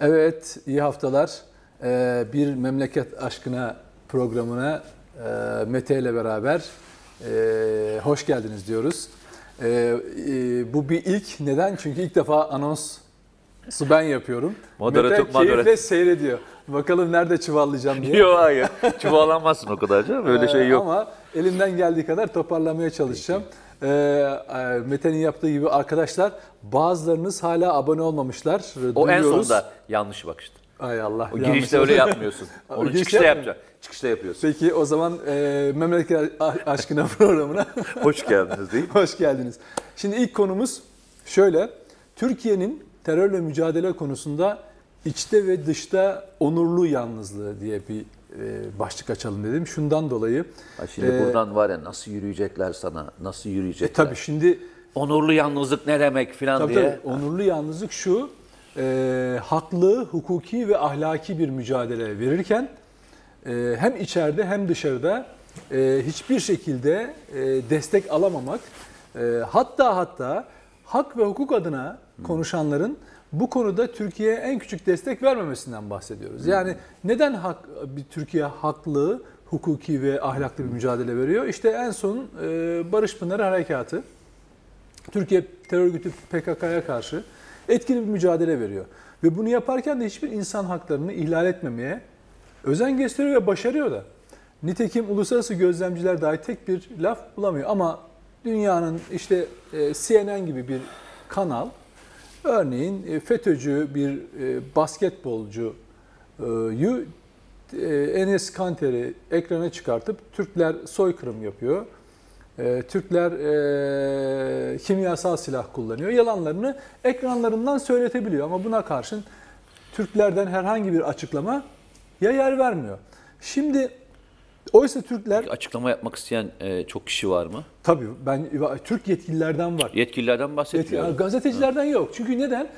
Evet, iyi haftalar. Ee, bir memleket aşkına programına e, Mete ile beraber e, hoş geldiniz diyoruz. E, e, bu bir ilk. Neden? Çünkü ilk defa anonsu ben yapıyorum. Moderatör- Mete keyifle moderatör. seyrediyor. Bakalım nerede çuvallayacağım diye. Yok hayır. Çuvallanmazsın o kadar canım. Öyle şey yok. Ama elimden geldiği kadar toparlamaya çalışacağım. Ee, e, Mete'nin yaptığı gibi arkadaşlar bazılarınız hala abone olmamışlar. O en Duyuyoruz. sonda yanlış bakıştı. Ay Allah. O girişte öyle yapmıyorsun. O Onu çıkışta yapacaksın. Çıkışta yapıyorsun. Peki o zaman e, Memleket Aşkına programına Hoş geldiniz değil mi? hoş geldiniz. Şimdi ilk konumuz şöyle. Türkiye'nin terörle mücadele konusunda içte ve dışta onurlu yalnızlığı diye bir başlık açalım dedim. Şundan dolayı. Ha şimdi e, buradan var ya nasıl yürüyecekler sana, nasıl E, yürüyecekler. tabii şimdi Onurlu yalnızlık ne demek filan Tabii diye. tabii. Onurlu yalnızlık şu, e, haklı, hukuki ve ahlaki bir mücadele verirken e, hem içeride hem dışarıda e, hiçbir şekilde e, destek alamamak, e, hatta hatta hak ve hukuk adına konuşanların bu konuda Türkiye'ye en küçük destek vermemesinden bahsediyoruz. Yani neden hak, bir Türkiye haklı, hukuki ve ahlaklı bir mücadele veriyor? İşte en son e, Barış Pınarı Harekatı. Türkiye terör örgütü PKK'ya karşı etkili bir mücadele veriyor. Ve bunu yaparken de hiçbir insan haklarını ihlal etmemeye özen gösteriyor ve başarıyor da. Nitekim uluslararası gözlemciler dahi tek bir laf bulamıyor. Ama dünyanın işte e, CNN gibi bir kanal örneğin e, FETÖ'cü bir e, basketbolcuyu e, Enes Kanter'i ekrana çıkartıp Türkler soykırım yapıyor. Türkler e, kimyasal silah kullanıyor. Yalanlarını ekranlarından söyletebiliyor ama buna karşın Türklerden herhangi bir açıklama ya yer vermiyor. Şimdi oysa Türkler Açıklama yapmak isteyen e, çok kişi var mı? tabii ben Türk yetkililerden var. Yetkililerden bahsetmiyorum. yani gazetecilerden yok. Çünkü neden?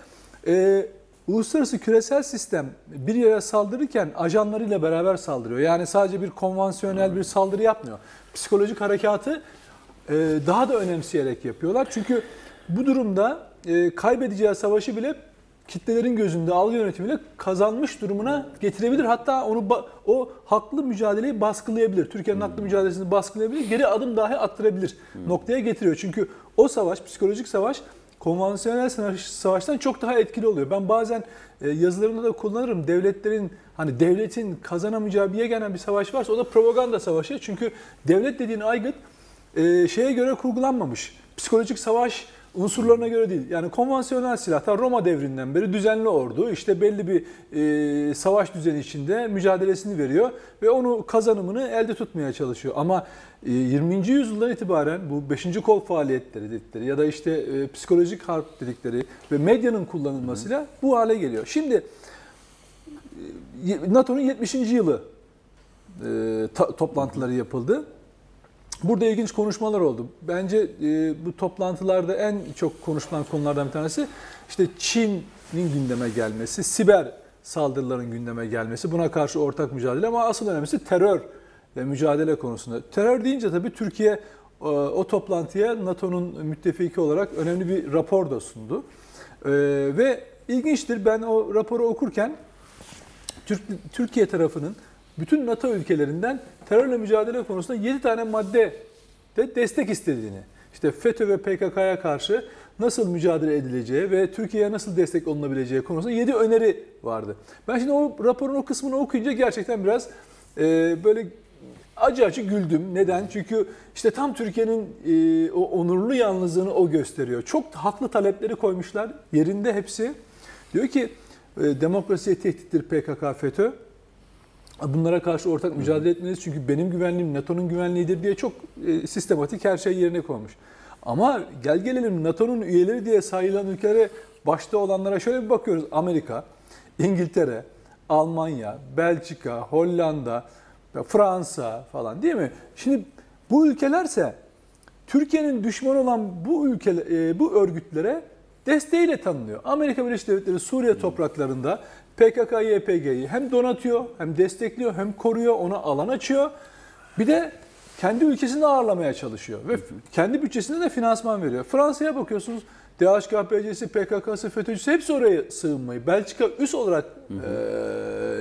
Ee, uluslararası küresel sistem bir yere saldırırken ajanlarıyla beraber saldırıyor. Yani sadece bir konvansiyonel bir saldırı yapmıyor. Psikolojik harekatı e, daha da önemseyerek yapıyorlar. Çünkü bu durumda e, kaybedeceği savaşı bile kitlelerin gözünde algı yönetimiyle kazanmış durumuna getirebilir. Hatta onu o haklı mücadeleyi baskılayabilir. Türkiye'nin haklı mücadelesini baskılayabilir. Geri adım dahi attırabilir noktaya getiriyor. Çünkü o savaş, psikolojik savaş konvansiyonel savaş- savaştan çok daha etkili oluyor. Ben bazen e, yazılarımda da kullanırım. Devletlerin hani devletin kazanamayacağı bir yegane bir savaş varsa o da propaganda savaşı. Çünkü devlet dediğin aygıt e, şeye göre kurgulanmamış. Psikolojik savaş unsurlarına göre değil. Yani konvansiyonel silah ta Roma devrinden beri düzenli ordu işte belli bir e, savaş düzeni içinde mücadelesini veriyor ve onu kazanımını elde tutmaya çalışıyor. Ama e, 20. yüzyıldan itibaren bu 5. kol faaliyetleri dedikleri ya da işte e, psikolojik harp dedikleri ve medyanın kullanılmasıyla bu hale geliyor. Şimdi e, NATO'nun 70. yılı e, ta- toplantıları yapıldı. Burada ilginç konuşmalar oldu. Bence e, bu toplantılarda en çok konuşulan konulardan bir tanesi işte Çin'in gündeme gelmesi, siber saldırıların gündeme gelmesi, buna karşı ortak mücadele ama asıl önemlisi terör ve mücadele konusunda. Terör deyince tabii Türkiye e, o toplantıya NATO'nun müttefiki olarak önemli bir rapor da sundu. E, ve ilginçtir ben o raporu okurken Türk, Türkiye tarafının bütün NATO ülkelerinden terörle mücadele konusunda 7 tane madde de destek istediğini, işte FETÖ ve PKK'ya karşı nasıl mücadele edileceği ve Türkiye'ye nasıl destek olunabileceği konusunda 7 öneri vardı. Ben şimdi o raporun o kısmını okuyunca gerçekten biraz e, böyle acı acı güldüm. Neden? Çünkü işte tam Türkiye'nin e, o onurlu yalnızlığını o gösteriyor. Çok haklı talepleri koymuşlar. Yerinde hepsi. Diyor ki e, demokrasiye tehdittir PKK, FETÖ. Bunlara karşı ortak mücadele etmeliyiz. Çünkü benim güvenliğim NATO'nun güvenliğidir diye çok e, sistematik her şey yerine koymuş. Ama gel gelelim NATO'nun üyeleri diye sayılan ülkelere başta olanlara şöyle bir bakıyoruz. Amerika, İngiltere, Almanya, Belçika, Hollanda, Fransa falan değil mi? Şimdi bu ülkelerse Türkiye'nin düşman olan bu ülke e, bu örgütlere desteğiyle tanınıyor. Amerika Birleşik Devletleri Suriye topraklarında PKK, YPG'yi hem donatıyor, hem destekliyor, hem koruyor, ona alan açıyor. Bir de kendi ülkesini ağırlamaya çalışıyor ve kendi bütçesinde de finansman veriyor. Fransa'ya bakıyorsunuz DHKPC'si, PKK'sı, FETÖ'cüsü hepsi oraya sığınmayı. Belçika üs olarak e,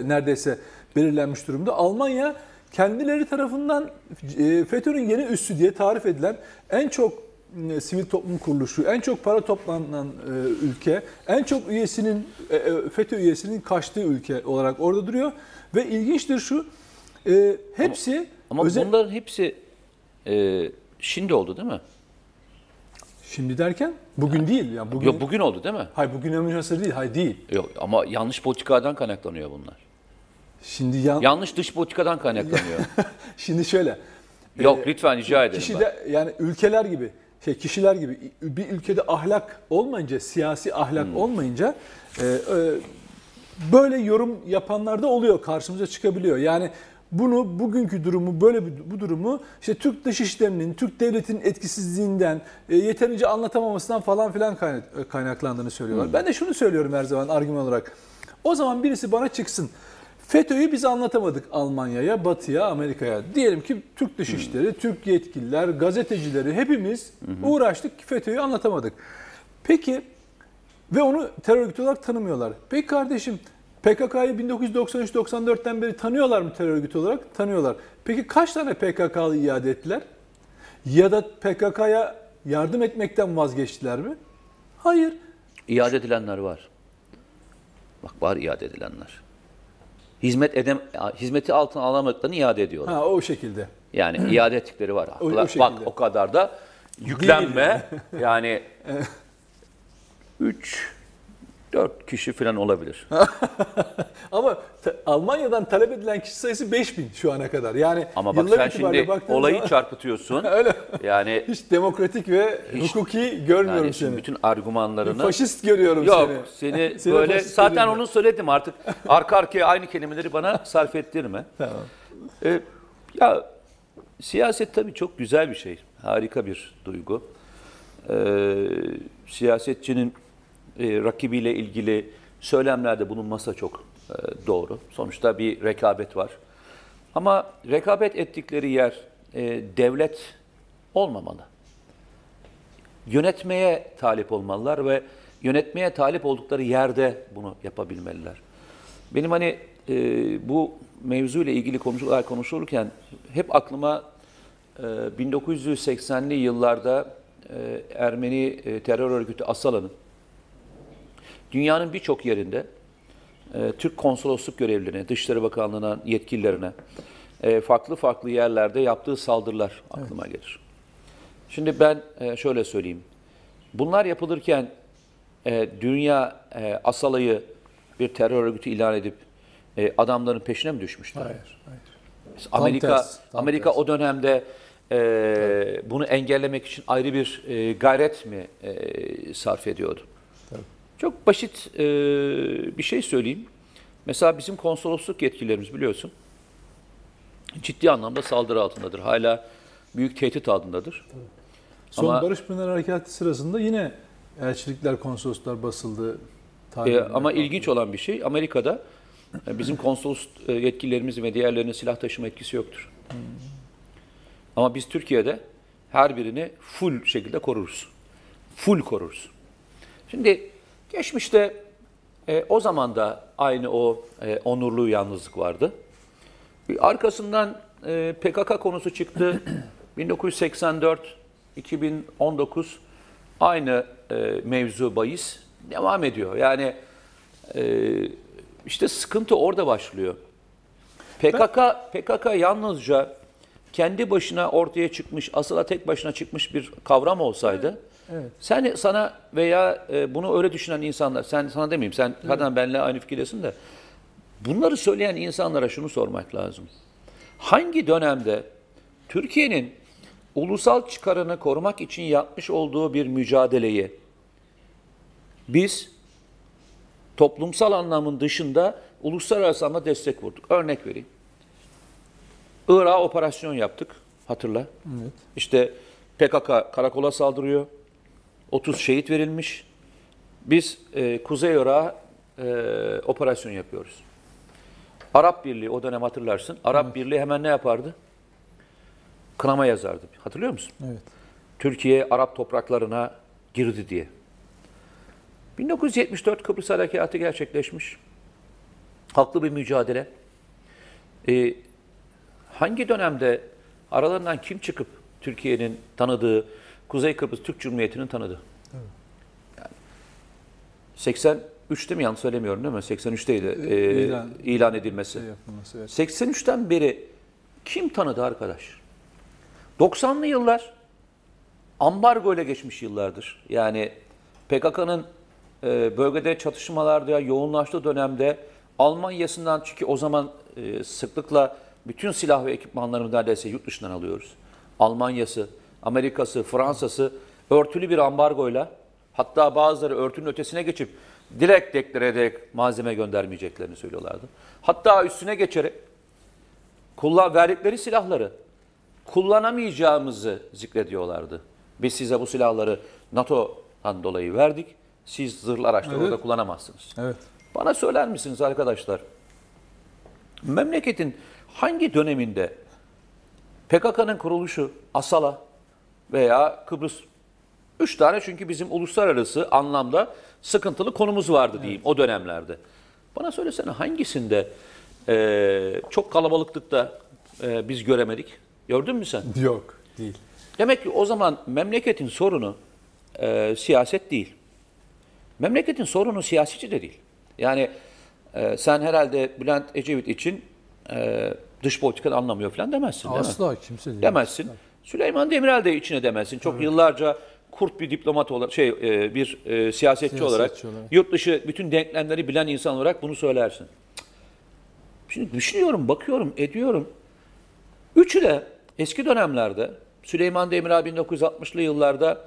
neredeyse belirlenmiş durumda. Almanya kendileri tarafından e, FETÖ'nün yeni üssü diye tarif edilen en çok sivil toplum kuruluşu, en çok para toplanan e, ülke, en çok üyesinin e, e, FETÖ üyesinin kaçtığı ülke olarak orada duruyor. Ve ilginçtir şu, e, hepsi Ama özel- bunların hepsi e, şimdi oldu değil mi? şimdi derken bugün değil yani bugün. Yok bugün oldu değil mi? Hayır bugüne münhasır değil, hayır değil. Yok ama yanlış politikadan kaynaklanıyor bunlar. Şimdi yan, Yanlış dış politikadan kaynaklanıyor. şimdi şöyle. Yok e, lütfen rica ederim. Kişi de yani ülkeler gibi şey kişiler gibi bir ülkede ahlak olmayınca siyasi ahlak Hmm. olmayınca e, e, böyle yorum yapanlar da oluyor karşımıza çıkabiliyor. Yani bunu bugünkü durumu böyle bir, bu durumu işte Türk dışişlerinin Türk devletinin etkisizliğinden e, yeterince anlatamamasından falan filan kaynak, e, kaynaklandığını söylüyorlar. Hmm. Ben de şunu söylüyorum her zaman argüman olarak. O zaman birisi bana çıksın. FETÖ'yü biz anlatamadık Almanya'ya, Batı'ya, Amerika'ya. Diyelim ki Türk Dışişleri, Türk yetkililer, gazetecileri hepimiz uğraştık FETÖ'yü anlatamadık. Peki ve onu terör örgütü olarak tanımıyorlar. Peki kardeşim PKK'yı 1993-94'ten beri tanıyorlar mı terör örgütü olarak? Tanıyorlar. Peki kaç tane PKK'lı iade ettiler? Ya da PKK'ya yardım etmekten vazgeçtiler mi? Hayır. İade edilenler var. Bak var iade edilenler. Hizmet edem hizmeti altına alamadıklarını iade ediyorlar. Ha o şekilde. Yani iade ettikleri var. o Bak şekilde. o kadar da yüklenme yani 3 4 kişi falan olabilir. Ama ta- Almanya'dan talep edilen kişi sayısı 5000 şu ana kadar. Yani Ama bak yıllar sen itibariyle şimdi baktığın olayı zaman çarpıtıyorsun. Öyle. Yani hiç demokratik ve hukuki görmüyorum yani seni. bütün argümanlarını Faşist görüyorum Yok seni. seni, Seni böyle faşist zaten görüyorum. onu söyledim artık. Arka arkaya aynı kelimeleri bana sarf ettirme. Tamam. Ee, ya siyaset tabii çok güzel bir şey. Harika bir duygu. Ee, siyasetçinin e, rakibiyle ilgili söylemlerde bulunması çok e, doğru. Sonuçta bir rekabet var. Ama rekabet ettikleri yer e, devlet olmamalı. Yönetmeye talip olmalılar ve yönetmeye talip oldukları yerde bunu yapabilmeliler. Benim hani e, bu mevzuyla ilgili konuşular konuşulurken hep aklıma e, 1980'li yıllarda e, Ermeni e, terör örgütü Asala'nın dünyanın birçok yerinde e, Türk konsolosluk görevlilerine, Dışişleri Bakanlığı'na, yetkililerine e, farklı farklı yerlerde yaptığı saldırılar aklıma gelir. Şimdi ben e, şöyle söyleyeyim. Bunlar yapılırken e, dünya e, Asala'yı bir terör örgütü ilan edip e, adamların peşine mi düşmüştü? Hayır, hayır. Amerika tersi, tam Amerika tersi. o dönemde e, bunu engellemek için ayrı bir e, gayret mi e, sarf ediyordu? Çok basit e, bir şey söyleyeyim. Mesela bizim konsolosluk yetkililerimiz biliyorsun ciddi anlamda saldırı altındadır. Hala büyük tehdit altındadır. Son Ama- Barış Pınar Harekatı sırasında yine elçilikler, konsoloslar basıldı. E, ama yapıldı. ilginç olan bir şey Amerika'da e, bizim konsolos e, yetkililerimizin ve diğerlerinin silah taşıma etkisi yoktur. Ama biz Türkiye'de her birini full şekilde koruruz. Full koruruz. Şimdi geçmişte e, o zaman da aynı o e, onurlu yalnızlık vardı. Arkasından e, PKK konusu çıktı. 1984, 2019 aynı e, mevzu bahis devam ediyor. Yani e, işte sıkıntı orada başlıyor. PKK PKK yalnızca kendi başına ortaya çıkmış, asıla tek başına çıkmış bir kavram olsaydı, Evet. sen sana veya e, bunu öyle düşünen insanlar, sen sana demeyeyim, sen zaten benimle aynı fikirdesin de, bunları söyleyen insanlara şunu sormak lazım. Hangi dönemde Türkiye'nin ulusal çıkarını korumak için yapmış olduğu bir mücadeleyi biz toplumsal anlamın dışında uluslararası anlamda destek vurduk. Örnek vereyim. Irak'a operasyon yaptık. Hatırla. Evet. İşte PKK karakola saldırıyor. 30 şehit verilmiş. Biz e, Kuzey Irak'a e, operasyon yapıyoruz. Arap Birliği o dönem hatırlarsın. Arap Birliği hemen ne yapardı? Kınama yazardı. Hatırlıyor musun? Evet. Türkiye Arap topraklarına girdi diye. 1974 Kıbrıs Harekatı gerçekleşmiş. Haklı bir mücadele. Ee, hangi dönemde aralarından kim çıkıp Türkiye'nin tanıdığı, Kuzey Kıbrıs Türk Cumhuriyeti'nin tanıdığı? Yani 83'te mi yanlış söylemiyorum değil mi? 83'teydi ee, İlan. ilan edilmesi. Şey yapılması, evet. 83'ten beri kim tanıdı arkadaş? 90'lı yıllar ambargo ile geçmiş yıllardır. Yani PKK'nın e, bölgede çatışmalarda yoğunlaştığı dönemde Almanya'sından çünkü o zaman e, sıklıkla bütün silah ve ekipmanlarını neredeyse yurt dışından alıyoruz. Almanya'sı, Amerika'sı, Fransa'sı örtülü bir ambargoyla hatta bazıları örtünün ötesine geçip direkt deklare ederek malzeme göndermeyeceklerini söylüyorlardı. Hatta üstüne geçerek kullan verdikleri silahları kullanamayacağımızı zikrediyorlardı. Biz size bu silahları NATO'dan dolayı verdik. Siz zırhlı araçları Evet. orada kullanamazsınız. Evet. Bana söyler misiniz arkadaşlar? Memleketin hangi döneminde PKK'nın kuruluşu Asala veya Kıbrıs üç tane çünkü bizim uluslararası anlamda sıkıntılı konumuz vardı diyeyim o dönemlerde. Bana söylesene hangisinde eee, çok kalabalıklıkta eee, biz göremedik? Gördün mü sen? Yok. Değil. Demek ki o zaman memleketin sorunu e, siyaset değil. Memleketin sorunu siyasici de değil. Yani e, sen herhalde Bülent Ecevit için e, dış politikanı anlamıyor falan demezsin değil mi? Asla kimse değil. Demezsin. Süleyman Demirel de içine demezsin. Çok yıllarca kurt bir diplomat olarak, şey e, bir e, siyasetçi, Siyasetçi olarak, olarak. yurt dışı bütün denklemleri bilen insan olarak bunu söylersin. Şimdi düşünüyorum, bakıyorum, ediyorum. Üçü de eski dönemlerde Süleyman Demirel 1960'lı yıllarda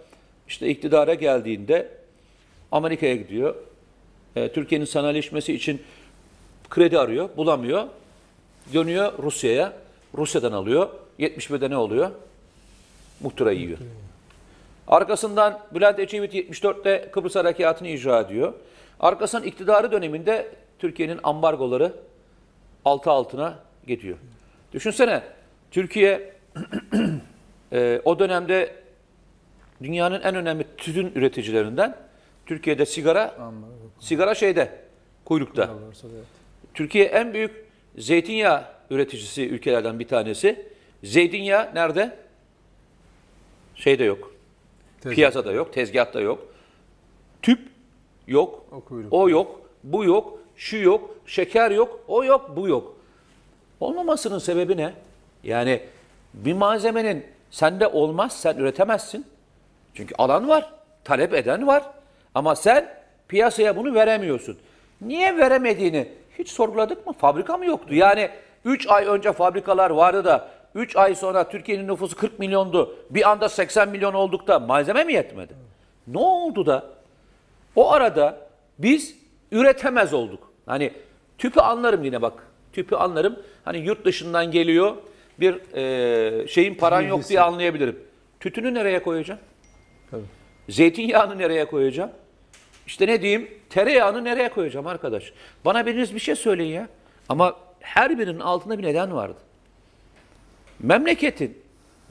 işte iktidara geldiğinde Amerika'ya gidiyor. E, Türkiye'nin sanayileşmesi için kredi arıyor, bulamıyor. Dönüyor Rusya'ya. Rusya'dan alıyor. 71'de ne oluyor? Muhtıra yiyor. Arkasından Bülent Ecevit 74'te Kıbrıs Harekatı'nı icra ediyor. Arkasından iktidarı döneminde Türkiye'nin ambargoları altı altına gidiyor. Düşünsene Türkiye e, o dönemde dünyanın en önemli tütün üreticilerinden Türkiye'de sigara sigara şeyde kuyrukta. Türkiye en büyük zeytinyağı üreticisi ülkelerden bir tanesi. Zeytinyağı nerede? Şeyde yok. Tezgah. Piyasada yok, tezgahta yok. Tüp yok. O kuyruk. O yok, bu yok, şu yok, şeker yok, o yok, bu yok. Olmamasının sebebi ne? Yani bir malzemenin sende olmaz, sen üretemezsin. Çünkü alan var, talep eden var. Ama sen piyasaya bunu veremiyorsun. Niye veremediğini hiç sorguladık mı? Fabrika mı yoktu? Yani 3 ay önce fabrikalar vardı da 3 ay sonra Türkiye'nin nüfusu 40 milyondu. Bir anda 80 milyon olduk da malzeme mi yetmedi? Ne oldu da o arada biz üretemez olduk. Hani tüpü anlarım yine bak. Tüpü anlarım. Hani yurt dışından geliyor bir e, şeyin paran yok diye anlayabilirim. Tütünü nereye koyacağım? Tabii. Zeytinyağını nereye koyacağım? İşte ne diyeyim? Tereyağını nereye koyacağım arkadaş? Bana biriniz bir şey söyleyin ya. Ama her birinin altında bir neden vardı. Memleketin,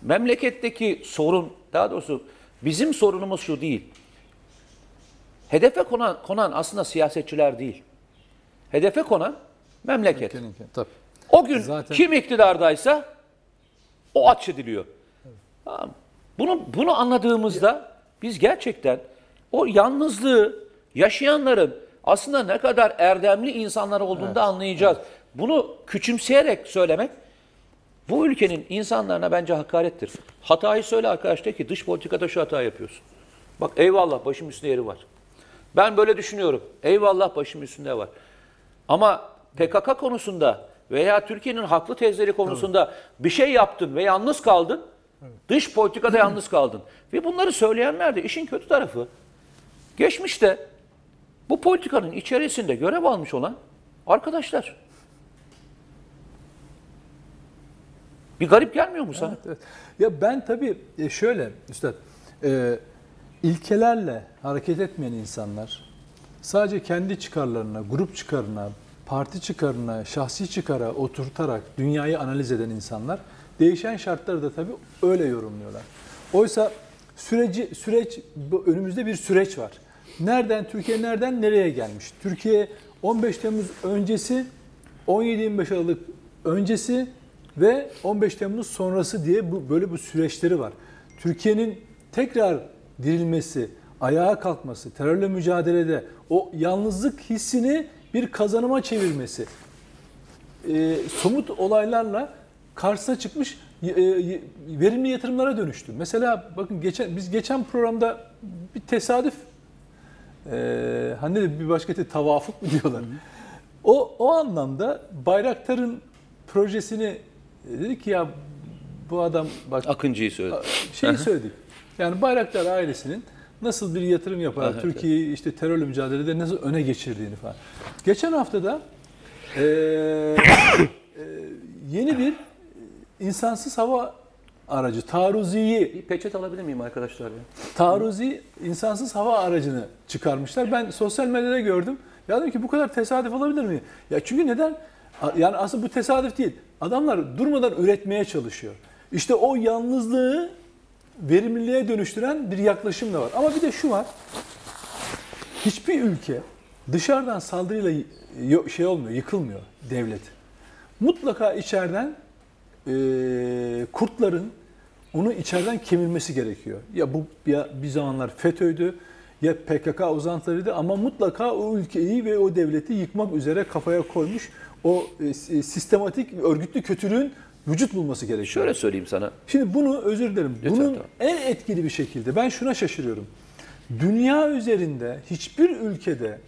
memleketteki sorun, daha doğrusu bizim sorunumuz şu değil. Hedefe konan, konan aslında siyasetçiler değil. Hedefe konan memleket. Tabii. O gün Zaten- kim iktidardaysa o atfediliyor. Tamam. Bunu bunu anladığımızda biz gerçekten o yalnızlığı yaşayanların aslında ne kadar erdemli insanlar olduğunu da anlayacağız. Bunu küçümseyerek söylemek bu ülkenin insanlarına bence hakarettir. Hatayı söyle arkadaş de ki dış politikada şu hata yapıyorsun. Bak eyvallah başım üstünde yeri var. Ben böyle düşünüyorum. Eyvallah başım üstünde var. Ama PKK konusunda veya Türkiye'nin haklı tezleri konusunda bir şey yaptın ve yalnız kaldın. Dış politikada yalnız kaldın. Ve bunları söyleyenler de işin kötü tarafı. Geçmişte bu politikanın içerisinde görev almış olan arkadaşlar. Bir garip gelmiyor mu sana? Evet. Ya ben tabii e, şöyle Üstad, e, ilkelerle hareket etmeyen insanlar sadece kendi çıkarlarına, grup çıkarına, parti çıkarına, şahsi çıkara oturtarak dünyayı analiz eden insanlar değişen şartları da tabii öyle yorumluyorlar. Oysa süreci süreç önümüzde bir süreç var. Nereden, Türkiye nereden nereye gelmiş? Türkiye 15 Temmuz öncesi, 17-25 Aralık öncesi ve 15 Temmuz sonrası diye bu böyle bu süreçleri var. Türkiye'nin tekrar dirilmesi, ayağa kalkması, terörle mücadelede o yalnızlık hissini bir kazanıma çevirmesi, e, somut olaylarla karşısına çıkmış e, e, verimli yatırımlara dönüştü. Mesela bakın geçen biz geçen programda bir tesadüf e, hani de bir başka te tavafuk mu diyorlar. O o anlamda Bayraktar'ın projesini e, dedik ki ya bu adam bak Akıncı'yı söyledi. şeyi söyledik. Yani Bayraktar ailesinin nasıl bir yatırım yaparak Türkiye'yi işte terörle mücadelede nasıl öne geçirdiğini falan. Geçen hafta da eee, eee, yeni bir insansız hava aracı taarruziyi Bir peçete alabilir miyim arkadaşlar ya? taarruzi insansız hava aracını çıkarmışlar. Ben sosyal medyada gördüm. Ya dedim ki bu kadar tesadüf olabilir mi? Ya çünkü neden? Yani aslında bu tesadüf değil. Adamlar durmadan üretmeye çalışıyor. İşte o yalnızlığı verimliliğe dönüştüren bir yaklaşım da var. Ama bir de şu var. Hiçbir ülke dışarıdan saldırıyla şey olmuyor, yıkılmıyor devlet. Mutlaka içeriden eee, kurtların onu içeriden kemirmesi gerekiyor. Ya bu ya bir zamanlar FETÖ'ydü ya PKK uzantılarıydı ama mutlaka o ülkeyi ve o devleti yıkmak üzere kafaya koymuş o e, s- sistematik örgütlü kötülüğün vücut bulması gerekiyor. Şöyle söyleyeyim sana. Şimdi bunu özür dilerim. Lütfen, Bunun tamam. en etkili bir şekilde ben şuna şaşırıyorum. Dünya üzerinde hiçbir ülkede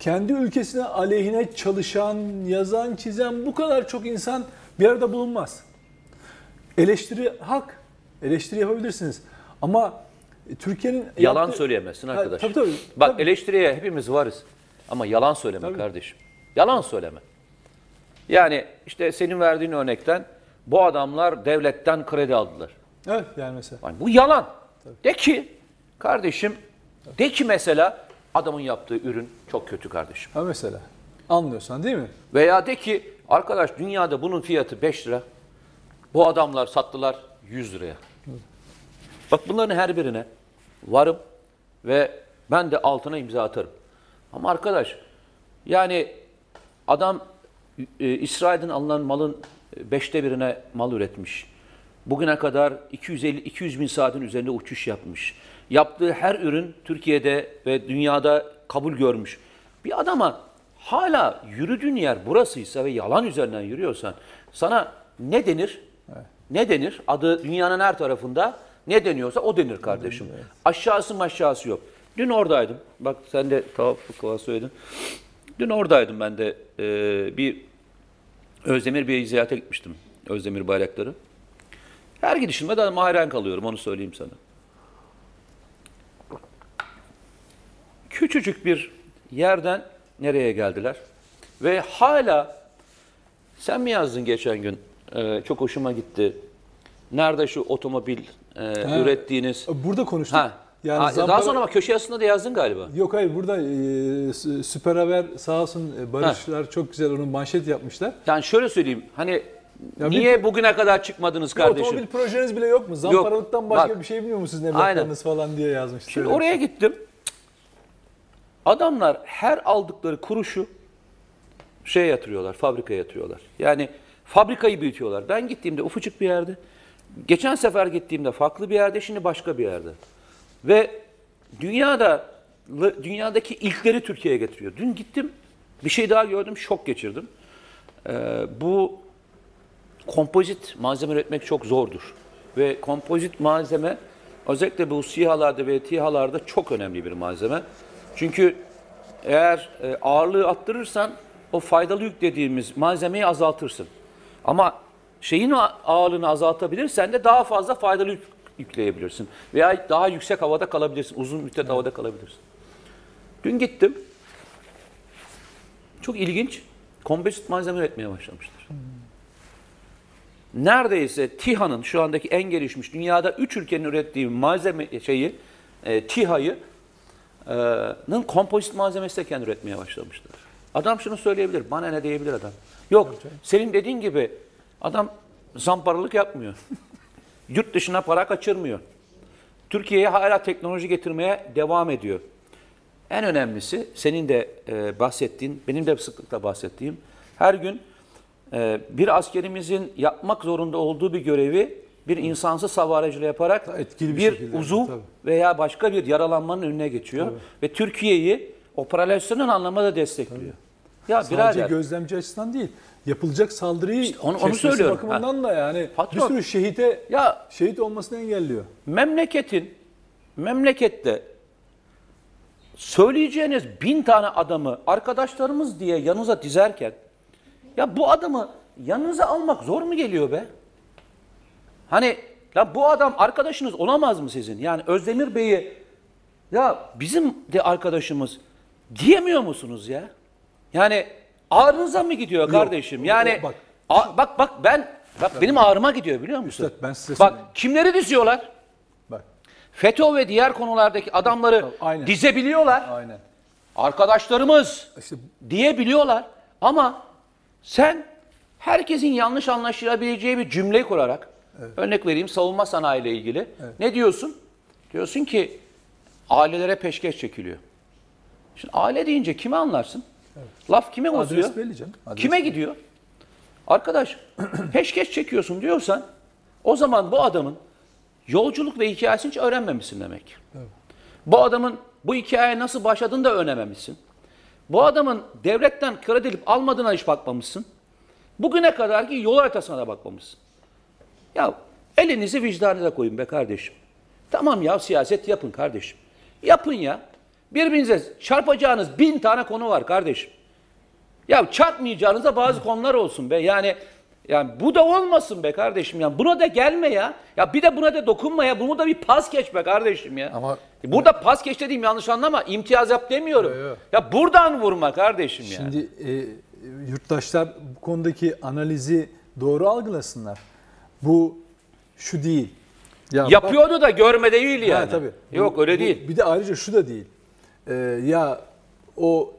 kendi ülkesine aleyhine çalışan, yazan, çizen bu kadar çok insan bir arada bulunmaz. Eleştiri hak. Eleştiri yapabilirsiniz. Ama Türkiye'nin Yalan yaptığı- söyleyemezsin Ha, arkadaş. tabii, tabii. Bak Tabii. eleştiriye hepimiz varız. Ama yalan söyleme Tabii. kardeşim. Yalan söyleme. Yani işte senin verdiğin örnekten bu adamlar devletten kredi aldılar. Evet yani mesela. Yani bu yalan. De ki kardeşim de ki mesela adamın yaptığı ürün çok kötü kardeşim. Ha mesela. Anlıyorsan değil mi? Veya de ki arkadaş dünyada bunun fiyatı 5 lira. Bu adamlar sattılar 100 liraya. Bak bunların her birine varım ve ben de altına imza atarım. Ama arkadaş yani adam e, İsrail'den alınan malın e, beşte birine mal üretmiş. Bugüne kadar 250-200 bin saatin üzerinde uçuş yapmış. Yaptığı her ürün Türkiye'de ve dünyada kabul görmüş. Bir adama hala yürüdüğün yer burasıysa ve yalan üzerinden yürüyorsan sana ne denir? Ne denir? Adı dünyanın her tarafında ne deniyorsa o denir kardeşim. Aşağısı aşağısı yok. Dün oradaydım. Bak sen de falan söyledin. Dün oradaydım ben de. Ee, bir Özdemir Bey'i ziyarete gitmiştim. Özdemir Bayraktar'ı. Her gidişimde de hayran kalıyorum onu söyleyeyim sana. Küçücük bir yerden nereye geldiler? Ve hala sen mi yazdın geçen gün? Ee, çok hoşuma gitti. Nerede şu otomobil e, ürettiğiniz? Burada konuştuk. Ha. Yani ha, zampara- Daha sonra ama köşe yazısında da yazdın galiba. Yok hayır burada e, Sü- Süper Haber sağ olsun e, Barışlar çok güzel onun manşet yapmışlar. Yani şöyle söyleyeyim. Hani Ya niye bugüne kadar çıkmadınız Bir kardeşim? Otomobil projeniz bile yok mu? Zamparalıktan başka Bak. bir şey bilmiyor musunuz Aynen. evlatlarınız falan diye yazmışlar. Şimdi oraya gittim. Adamlar her aldıkları kuruşu şeye yatırıyorlar, fabrikaya yatırıyorlar. Yani fabrikayı büyütüyorlar. Ben gittiğimde ufacık bir yerde, geçen sefer gittiğimde farklı bir yerde, şimdi başka bir yerde. Ve dünyada dünyadaki ilkleri Türkiye'ye getiriyor. Dün gittim, bir şey daha gördüm, şok geçirdim. Ee, bu kompozit malzeme üretmek çok zordur. Ve kompozit malzeme özellikle bu SİHA'larda ve TİHA'larda çok önemli bir malzeme. Çünkü eğer e, ağırlığı arttırırsan o faydalı yük dediğimiz malzemeyi azaltırsın. Ama şeyin ağırlığını azaltabilirsen de daha fazla faydalı yük yükleyebilirsin. Veya daha yüksek havada kalabilirsin. Uzun müddet havada kalabilirsin. Dün gittim. Çok ilginç. Kompozit malzeme üretmeye başlamışlar neredeyse TİHA'nın şu andaki en gelişmiş dünyada 3 ülkenin ürettiği malzeme şeyi e, TİHA'yı e, nın kompozit malzemesi de kendi üretmeye başlamışlar. Adam şunu söyleyebilir, bana ne diyebilir adam. Yok, senin dediğin gibi adam zamparalık yapmıyor. Yurt dışına para kaçırmıyor. Türkiye'ye hala teknoloji getirmeye devam ediyor. en önemlisi senin de e, bahsettiğin, benim de sıklıkla bahsettiğim her gün e, bir askerimizin yapmak zorunda olduğu bir görevi bir insansız hava aracıyla yaparak etkili bir bir, şekilde, uzuv tabii. veya başka bir yaralanmanın önüne geçiyor ve Türkiye'yi operasyonel anlamda destekliyor. Ya Sadece birader gözlemci açısından değil. Yapılacak saldırıyı onu- onu kesmesi söylüyorum. bakımından da yani Patron- bir sürü şehite ya şehit olmasını engelliyor. memleketin memlekette söyleyeceğiniz bin tane adamı arkadaşlarımız diye yanınıza dizerken ya bu adamı yanınıza almak zor mu geliyor be? Hani ya bu adam arkadaşınız olamaz mı sizin? Yani Özdemir Bey'i ya bizim de arkadaşımız diyemiyor musunuz ya? Yani ağrınıza mı gidiyor kardeşim? o- Yani o- bak. a- bak bak ben bak benim ağrıma gidiyor biliyor musun? Üstad, ben size bak söyleyeyim. kimleri diziyorlar? Bak FETÖ ve diğer konulardaki adamları Tabii, aynen. dizebiliyorlar. aynen. Arkadaşlarımız İşte diyebiliyorlar. Ama sen herkesin yanlış anlaşılabileceği bir cümle kurarak örnek vereyim savunma sanayi ile ilgili. Ne diyorsun? Diyorsun ki ailelere peşkeş çekiliyor. Şimdi aile deyince kime anlarsın? Laf kime uzuyor? adres belli canım. Adres Kime belli. gidiyor? Arkadaş peşkeş çekiyorsun diyorsan o zaman bu adamın yolculuk ve hikayesini hiç öğrenmemişsin demek. Bu adamın bu hikaye nasıl başladığını da öğrenememişsin. Bu adamın devletten kredi edip almadığına hiç bakmamışsın. Bugüne kadarki yol haritasına da bakmamışsın. Ya elinizi vicdanınıza koyun be kardeşim. Tamam ya siyaset yapın kardeşim. Yapın ya. Birbirinize çarpacağınız bin tane konu var kardeşim. Ya çarpmayacağınız da bazı konular olsun be. Yani yani bu da olmasın be kardeşim ya. Buna da gelme ya. Ya bir de buna da dokunma ya. Bunu da bir pas geç be kardeşim ya. Ama- Burada pas geç dediğim yanlış anlama. İmtiyaz yap demiyorum. Yok, yok. Ya buradan vurma kardeşim ya. Şimdi e, yurttaşlar bu konudaki analizi doğru algılasınlar. Bu şu değil. Ya bak- Yapıyordu da görme değil yani. Ha, tabii. Yok Bu- öyle bu- değil. Bir de ayrıca şu da değil. Ee, ya o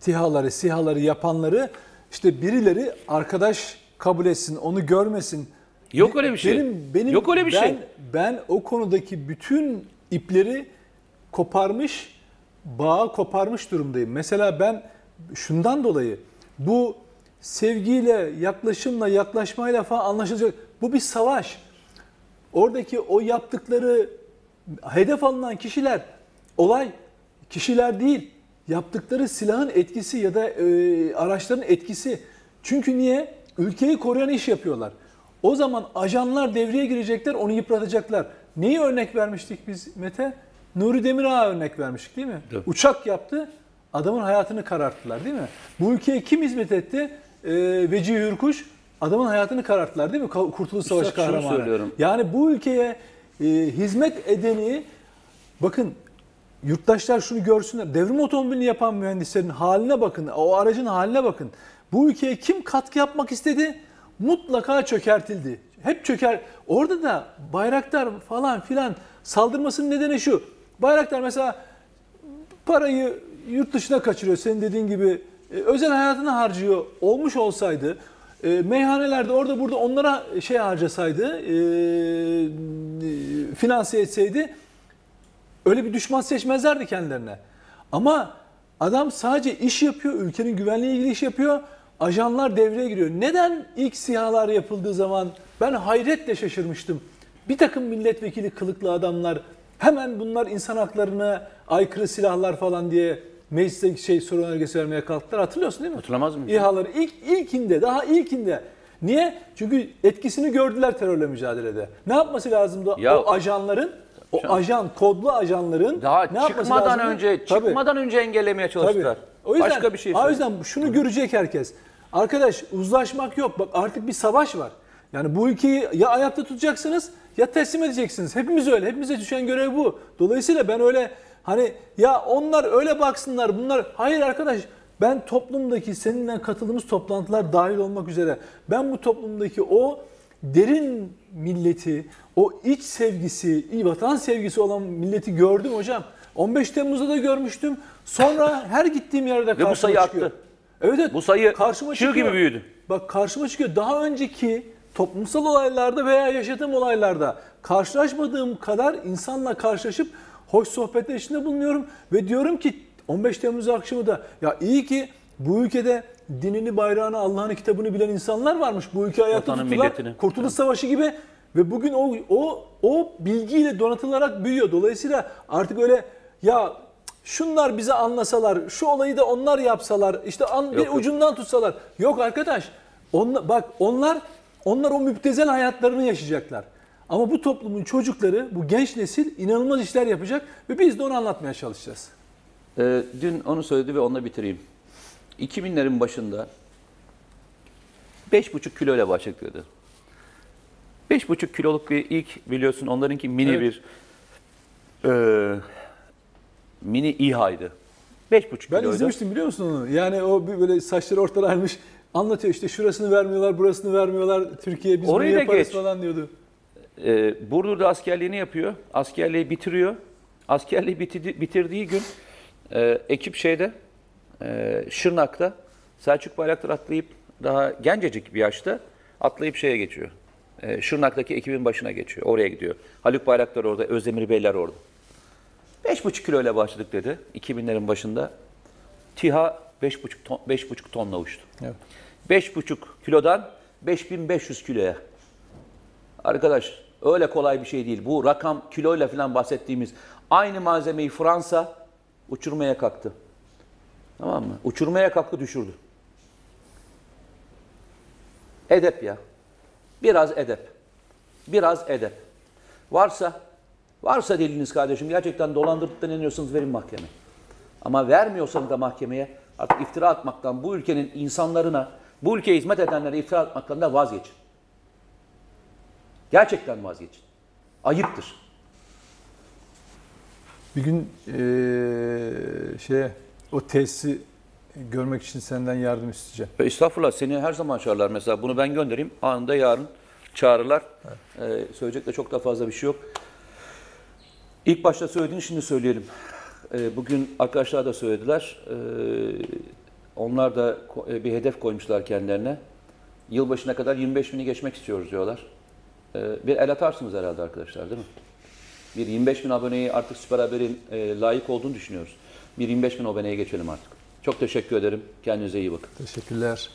TİHA'ları, SİHA'ları yapanları işte birileri arkadaş kabul etsin, onu görmesin. Yok öyle bir şey. Benim, benim, Yok öyle bir ben, şey. Ben o konudaki bütün ipleri koparmış, bağı koparmış durumdayım. Mesela ben şundan dolayı bu sevgiyle, yaklaşımla, yaklaşmayla falan anlaşılacak. Bu bir savaş. Oradaki o yaptıkları hedef alınan kişiler olay kişiler değil. Yaptıkları silahın etkisi ya da e, araçların etkisi. Çünkü niye? Ülkeyi koruyan iş yapıyorlar. O zaman ajanlar devreye girecekler, onu yıpratacaklar. Neyi örnek vermiştik biz Mete? Nuri Demirağ'a örnek vermiştik değil mi? Evet. Uçak yaptı, adamın hayatını kararttılar değil mi? Bu ülkeye kim hizmet etti? Ee, Vecihi Hürkuş, adamın hayatını kararttılar değil mi? Kurtuluş Savaşı Üstad, kahramanı. söylüyorum. Yani bu ülkeye e, hizmet edeni, bakın yurttaşlar şunu görsünler. Devrim otomobilini yapan mühendislerin haline bakın, o aracın haline bakın. Bu ülkeye kim katkı yapmak istedi? Mutlaka çökertildi. Hep çöker. Orada da Bayraktar falan filan saldırmasının nedeni şu. Bayraktar mesela parayı yurt dışına kaçırıyor senin dediğin gibi e, özel hayatını harcıyor olmuş olsaydı e, meyhanelerde orada burada onlara şey harcasaydı e, e, finanse etseydi öyle bir düşman seçmezlerdi kendilerine. Ama adam sadece iş yapıyor, ülkenin güvenliği ilgili iş yapıyor. Ajanlar devreye giriyor. Neden ilk sihalar yapıldığı zaman ben hayretle şaşırmıştım. Bir takım milletvekili kılıklı adamlar hemen bunlar insan haklarına aykırı silahlar falan diye mecliste şey sorun önergesi vermeye kalktılar. Hatırlıyorsun değil mi? Hatırlamaz mıyım? İHA'ları ilk ilkinde, daha ilkinde. Niye? Çünkü etkisini gördüler terörle mücadelede. Ne yapması lazımdı Ya- o ajanların? O ajan, kodlu ajanların Daha ne çıkmadan önce Tabii, çıkmadan önce engellemeye çalıştılar. tabii. O yüzden, Başka bir şey O yüzden şunu görecek herkes. Arkadaş uzlaşmak yok. Bak artık bir savaş var. Yani bu ülkeyi ya ayakta tutacaksınız ya teslim edeceksiniz. Hepimiz öyle. Hepimize düşen görev bu. Dolayısıyla ben öyle hani ya onlar öyle baksınlar bunlar. Hayır arkadaş ben toplumdaki seninle katıldığımız toplantılar dahil olmak üzere ben bu toplumdaki o derin milleti, o iç sevgisi, vatan sevgisi olan milleti gördüm hocam. 15 Temmuz'da da görmüştüm. Sonra her gittiğim yerde karşıma bu sayı çıkıyor. arttı. Evet evet. Bu sayı karşıma çıkıyor. gibi büyüdü. Bak karşıma çıkıyor. Daha önceki toplumsal olaylarda veya yaşadığım olaylarda karşılaşmadığım kadar insanla karşılaşıp hoş sohbetler içinde bulunuyorum ve diyorum ki 15 Temmuz akşamı da ya iyi ki bu ülkede dinini, bayrağını, Allah'ın kitabını bilen insanlar varmış. Bu ülke ayakta Vatanın, tuttular. milletini. Kurtuluş Savaşı gibi ve bugün o o o bilgiyle donatılarak büyüyor. Dolayısıyla artık öyle ya şunlar bize anlasalar, şu olayı da onlar yapsalar, işte an, bir Yok, yok. ucundan tutsalar. Yok arkadaş. Onlar, bak onlar onlar o müptezel hayatlarını yaşayacaklar. Ama bu toplumun çocukları, bu genç nesil inanılmaz işler yapacak ve biz de onu anlatmaya çalışacağız. Ee, dün onu söyledi ve onunla bitireyim. 2000'lerin başında 5,5 kilo ile başladık dedi. 5,5 kiloluk bir ilk biliyorsun onlarınki mini Evet. bir e, mini İHA'ydı. 5,5 Ben kiloydu. izlemiştim biliyor musun onu? Yani o bir böyle saçları ortalaymış anlatıyor işte şurasını vermiyorlar, burasını vermiyorlar. Türkiye biz Orayı bunu yaparız geç. falan diyordu. Ee, Burdur'da askerliğini yapıyor. Askerliği bitiriyor. Askerliği bitirdi- bitirdiği gün e, ekip şeyde e, Şırnak'ta Selçuk Bayraktar atlayıp daha gencecik bir yaşta atlayıp şeye geçiyor. E, Şırnak'taki ekibin başına geçiyor. Oraya gidiyor. Haluk Bayraktar orada, Özdemir Beyler orada. 5,5 kilo ile başladık dedi 2000'lerin başında. TİHA 5,5 ton, 5,5 tonla uçtu. Evet. 5,5 kilodan 5500 kiloya. Arkadaş öyle kolay bir şey değil. Bu rakam kiloyla falan bahsettiğimiz aynı malzemeyi Fransa uçurmaya kalktı. Tamam mı? Uçurmaya kalktı düşürdü. Edep ya. Biraz edep. Biraz edep. Varsa, varsa deliliniz kardeşim gerçekten dolandırıp da inanıyorsanız verin mahkeme. Ama vermiyorsanız da mahkemeye artık iftira atmaktan bu ülkenin insanlarına, bu ülkeye hizmet edenlere iftira atmaktan da vazgeçin. Gerçekten vazgeçin. Ayıptır. Bir gün eee şeye o tesisi görmek için senden yardım isteyeceğim. Ve estağfurullah seni her zaman çağırırlar. Mesela bunu ben göndereyim. Anında yarın çağırırlar. Ee, söyleyecek de çok da fazla bir şey yok. İlk başta söylediğini şimdi söyleyelim. Ee, bugün arkadaşlar da söylediler. Ee, onlar da e, bir hedef koymuşlar kendilerine. Yılbaşına kadar 25 bini geçmek istiyoruz diyorlar. Ee, bir el atarsınız herhalde arkadaşlar değil mi? Bir 25 bin aboneyi artık Süper Haber'in e, layık olduğunu düşünüyoruz. Bir 25 bin aboneye geçelim artık. Çok teşekkür ederim. Kendinize iyi bakın. Teşekkürler.